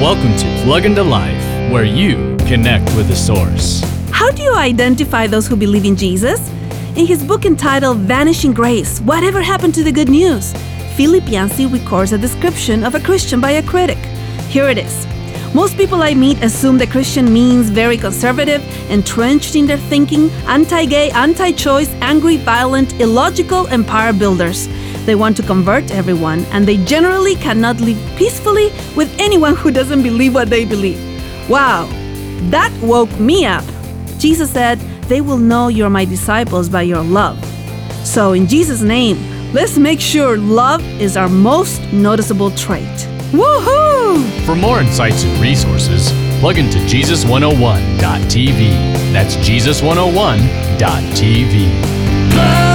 Welcome to Plug into Life, where you connect with the source. How do you identify those who believe in Jesus? In his book entitled Vanishing Grace Whatever Happened to the Good News? Philip Yancey records a description of a Christian by a critic. Here it is. Most people I meet assume that Christian means very conservative, entrenched in their thinking, anti gay, anti choice, angry, violent, illogical, power builders. They want to convert everyone, and they generally cannot live peacefully with anyone who doesn't believe what they believe. Wow, that woke me up. Jesus said, They will know you're my disciples by your love. So, in Jesus' name, let's make sure love is our most noticeable trait. Woohoo! For more insights and resources, plug into Jesus101.tv. That's Jesus101.tv.